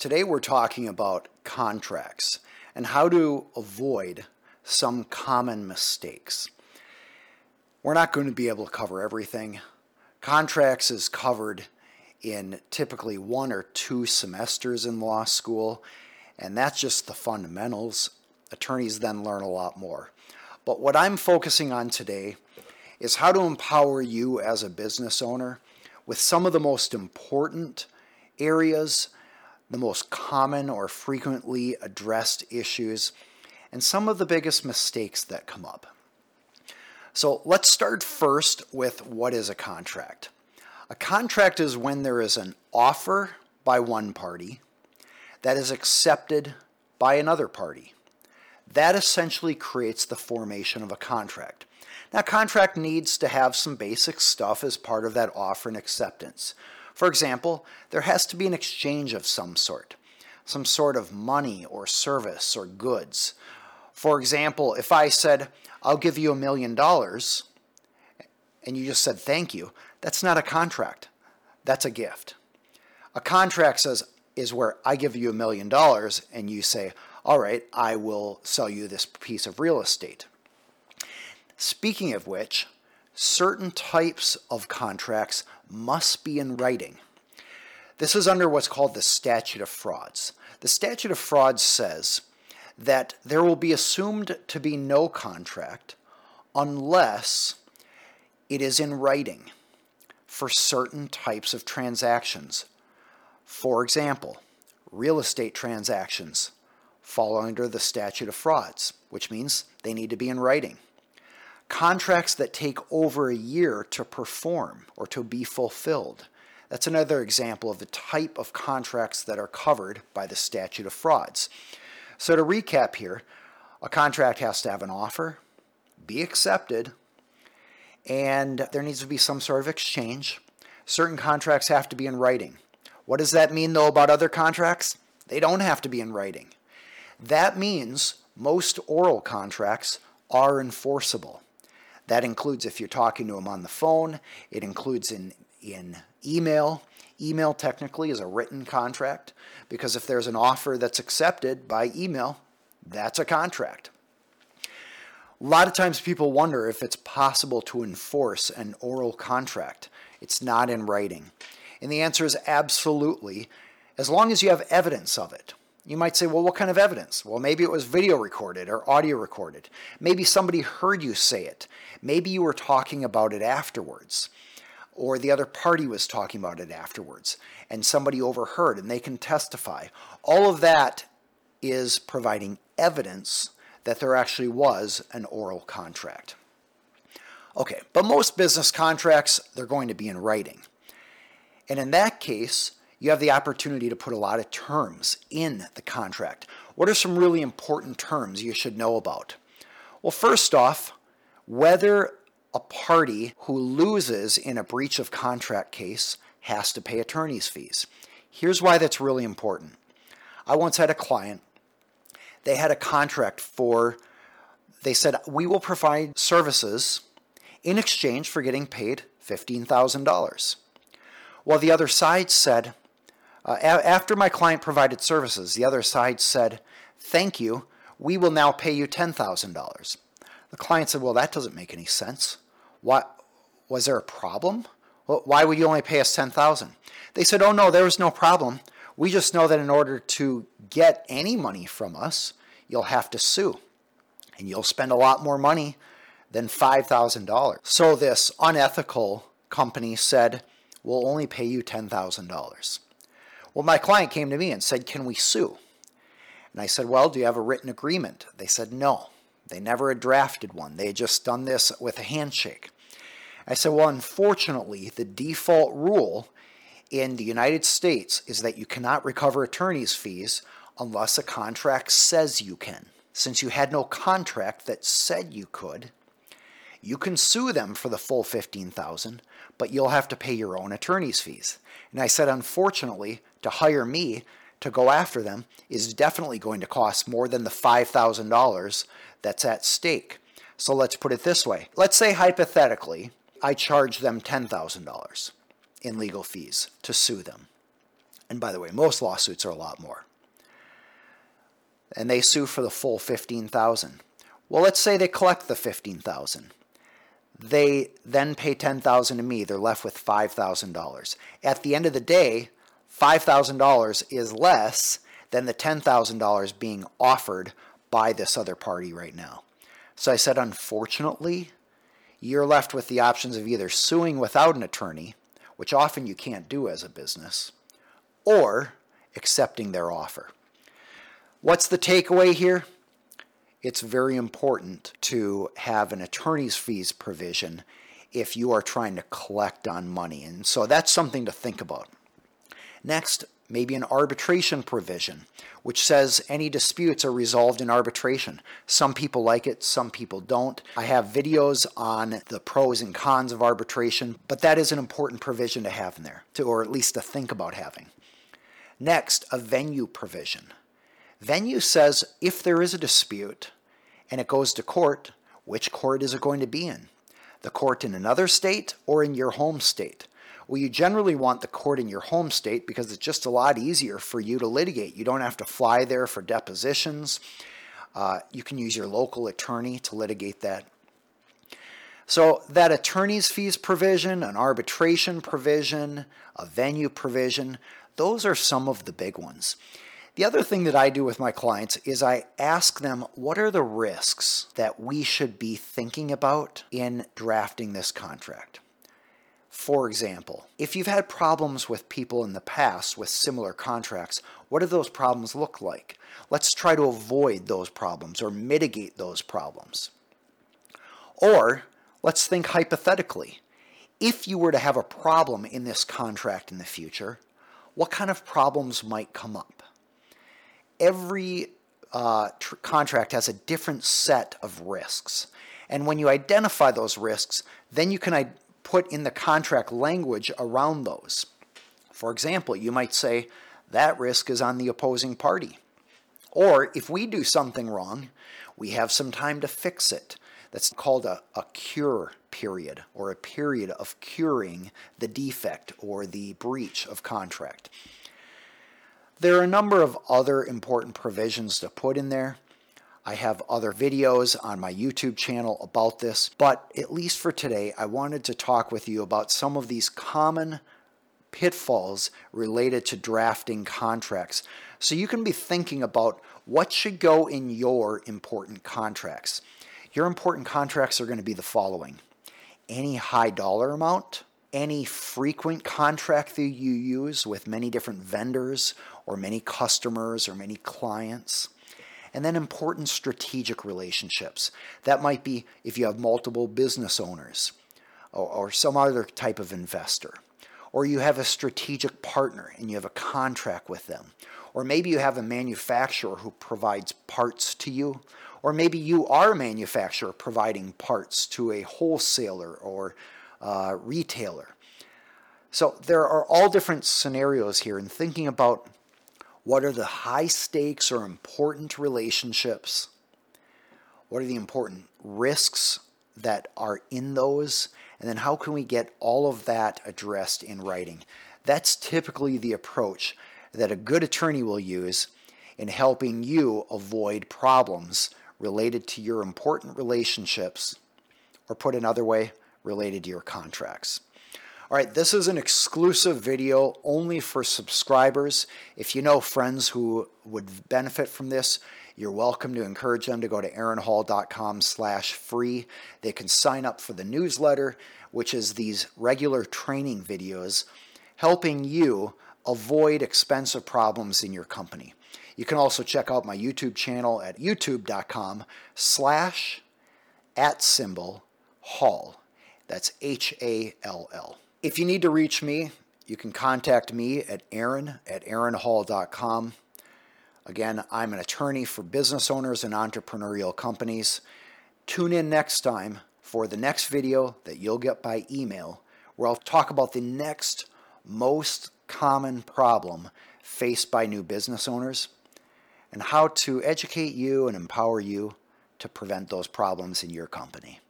Today we're talking about contracts and how to avoid some common mistakes. We're not going to be able to cover everything. Contracts is covered in typically one or two semesters in law school, and that's just the fundamentals. Attorneys then learn a lot more. But what I'm focusing on today is how to empower you as a business owner with some of the most important areas the most common or frequently addressed issues, and some of the biggest mistakes that come up. So let's start first with what is a contract. A contract is when there is an offer by one party that is accepted by another party. That essentially creates the formation of a contract. Now, contract needs to have some basic stuff as part of that offer and acceptance. For example, there has to be an exchange of some sort, some sort of money or service or goods. For example, if I said, I'll give you a million dollars, and you just said thank you, that's not a contract. That's a gift. A contract says is where I give you a million dollars and you say, all right, I will sell you this piece of real estate. Speaking of which, certain types of contracts must be in writing. This is under what's called the statute of frauds. The statute of frauds says that there will be assumed to be no contract unless it is in writing for certain types of transactions. For example, real estate transactions fall under the statute of frauds, which means they need to be in writing contracts that take over a year to perform or to be fulfilled. That's another example of the type of contracts that are covered by the statute of frauds. So, to recap here, a contract has to have an offer, be accepted, and there needs to be some sort of exchange. Certain contracts have to be in writing. What does that mean, though, about other contracts? They don't have to be in writing. That means most oral contracts are enforceable. That includes if you're talking to them on the phone, it includes in, in email. Email technically is a written contract because if there's an offer that's accepted by email, that's a contract. A lot of times people wonder if it's possible to enforce an oral contract. It's not in writing. And the answer is absolutely, as long as you have evidence of it. You might say, well, what kind of evidence? Well, maybe it was video recorded or audio recorded. Maybe somebody heard you say it. Maybe you were talking about it afterwards, or the other party was talking about it afterwards, and somebody overheard and they can testify. All of that is providing evidence that there actually was an oral contract. Okay, but most business contracts, they're going to be in writing. And in that case, you have the opportunity to put a lot of terms in the contract. What are some really important terms you should know about? Well, first off, whether a party who loses in a breach of contract case has to pay attorney's fees. Here's why that's really important. I once had a client, they had a contract for, they said, we will provide services in exchange for getting paid $15,000. Well, the other side said, uh, a- after my client provided services, the other side said, Thank you, we will now pay you $10,000. The client said, Well, that doesn't make any sense. What, was there a problem? Why would you only pay us 10000 They said, Oh, no, there was no problem. We just know that in order to get any money from us, you'll have to sue. And you'll spend a lot more money than $5,000. So this unethical company said, We'll only pay you $10,000. Well, my client came to me and said, Can we sue? And I said, Well, do you have a written agreement? They said, No. They never had drafted one. They had just done this with a handshake. I said, Well, unfortunately, the default rule in the United States is that you cannot recover attorney's fees unless a contract says you can. Since you had no contract that said you could, you can sue them for the full 15,000, but you'll have to pay your own attorney's fees. And I said, unfortunately, to hire me to go after them is definitely going to cost more than the $5,000 that's at stake. So let's put it this way. Let's say hypothetically, I charge them $10,000 in legal fees to sue them. And by the way, most lawsuits are a lot more. And they sue for the full 15,000. Well, let's say they collect the 15,000. They then pay 10,000 to me. They're left with $5,000. At the end of the day, $5,000 is less than the $10,000 being offered by this other party right now. So I said, unfortunately, you're left with the options of either suing without an attorney, which often you can't do as a business, or accepting their offer. What's the takeaway here? It's very important to have an attorney's fees provision if you are trying to collect on money. And so that's something to think about. Next, maybe an arbitration provision, which says any disputes are resolved in arbitration. Some people like it, some people don't. I have videos on the pros and cons of arbitration, but that is an important provision to have in there, to, or at least to think about having. Next, a venue provision. Venue says if there is a dispute and it goes to court, which court is it going to be in? The court in another state or in your home state? Well, you generally want the court in your home state because it's just a lot easier for you to litigate. You don't have to fly there for depositions. Uh, you can use your local attorney to litigate that. So, that attorney's fees provision, an arbitration provision, a venue provision, those are some of the big ones. The other thing that I do with my clients is I ask them what are the risks that we should be thinking about in drafting this contract. For example, if you've had problems with people in the past with similar contracts, what do those problems look like? Let's try to avoid those problems or mitigate those problems. Or let's think hypothetically. If you were to have a problem in this contract in the future, what kind of problems might come up? Every uh, tr- contract has a different set of risks. And when you identify those risks, then you can put in the contract language around those. For example, you might say that risk is on the opposing party. Or if we do something wrong, we have some time to fix it. That's called a, a cure period or a period of curing the defect or the breach of contract. There are a number of other important provisions to put in there. I have other videos on my YouTube channel about this, but at least for today, I wanted to talk with you about some of these common pitfalls related to drafting contracts. So you can be thinking about what should go in your important contracts. Your important contracts are going to be the following any high dollar amount, any frequent contract that you use with many different vendors or many customers or many clients and then important strategic relationships. That might be if you have multiple business owners or, or some other type of investor, or you have a strategic partner and you have a contract with them, or maybe you have a manufacturer who provides parts to you, or maybe you are a manufacturer providing parts to a wholesaler or uh, retailer. So there are all different scenarios here, and thinking about what are the high stakes or important relationships? What are the important risks that are in those? And then how can we get all of that addressed in writing? That's typically the approach that a good attorney will use in helping you avoid problems related to your important relationships, or put another way, related to your contracts. All right, this is an exclusive video only for subscribers. If you know friends who would benefit from this, you're welcome to encourage them to go to aaronhall.com slash free. They can sign up for the newsletter, which is these regular training videos helping you avoid expensive problems in your company. You can also check out my YouTube channel at youtube.com slash at symbol hall. That's H A L L. If you need to reach me, you can contact me at aaron at aaronhall.com. Again, I'm an attorney for business owners and entrepreneurial companies. Tune in next time for the next video that you'll get by email, where I'll talk about the next most common problem faced by new business owners and how to educate you and empower you to prevent those problems in your company.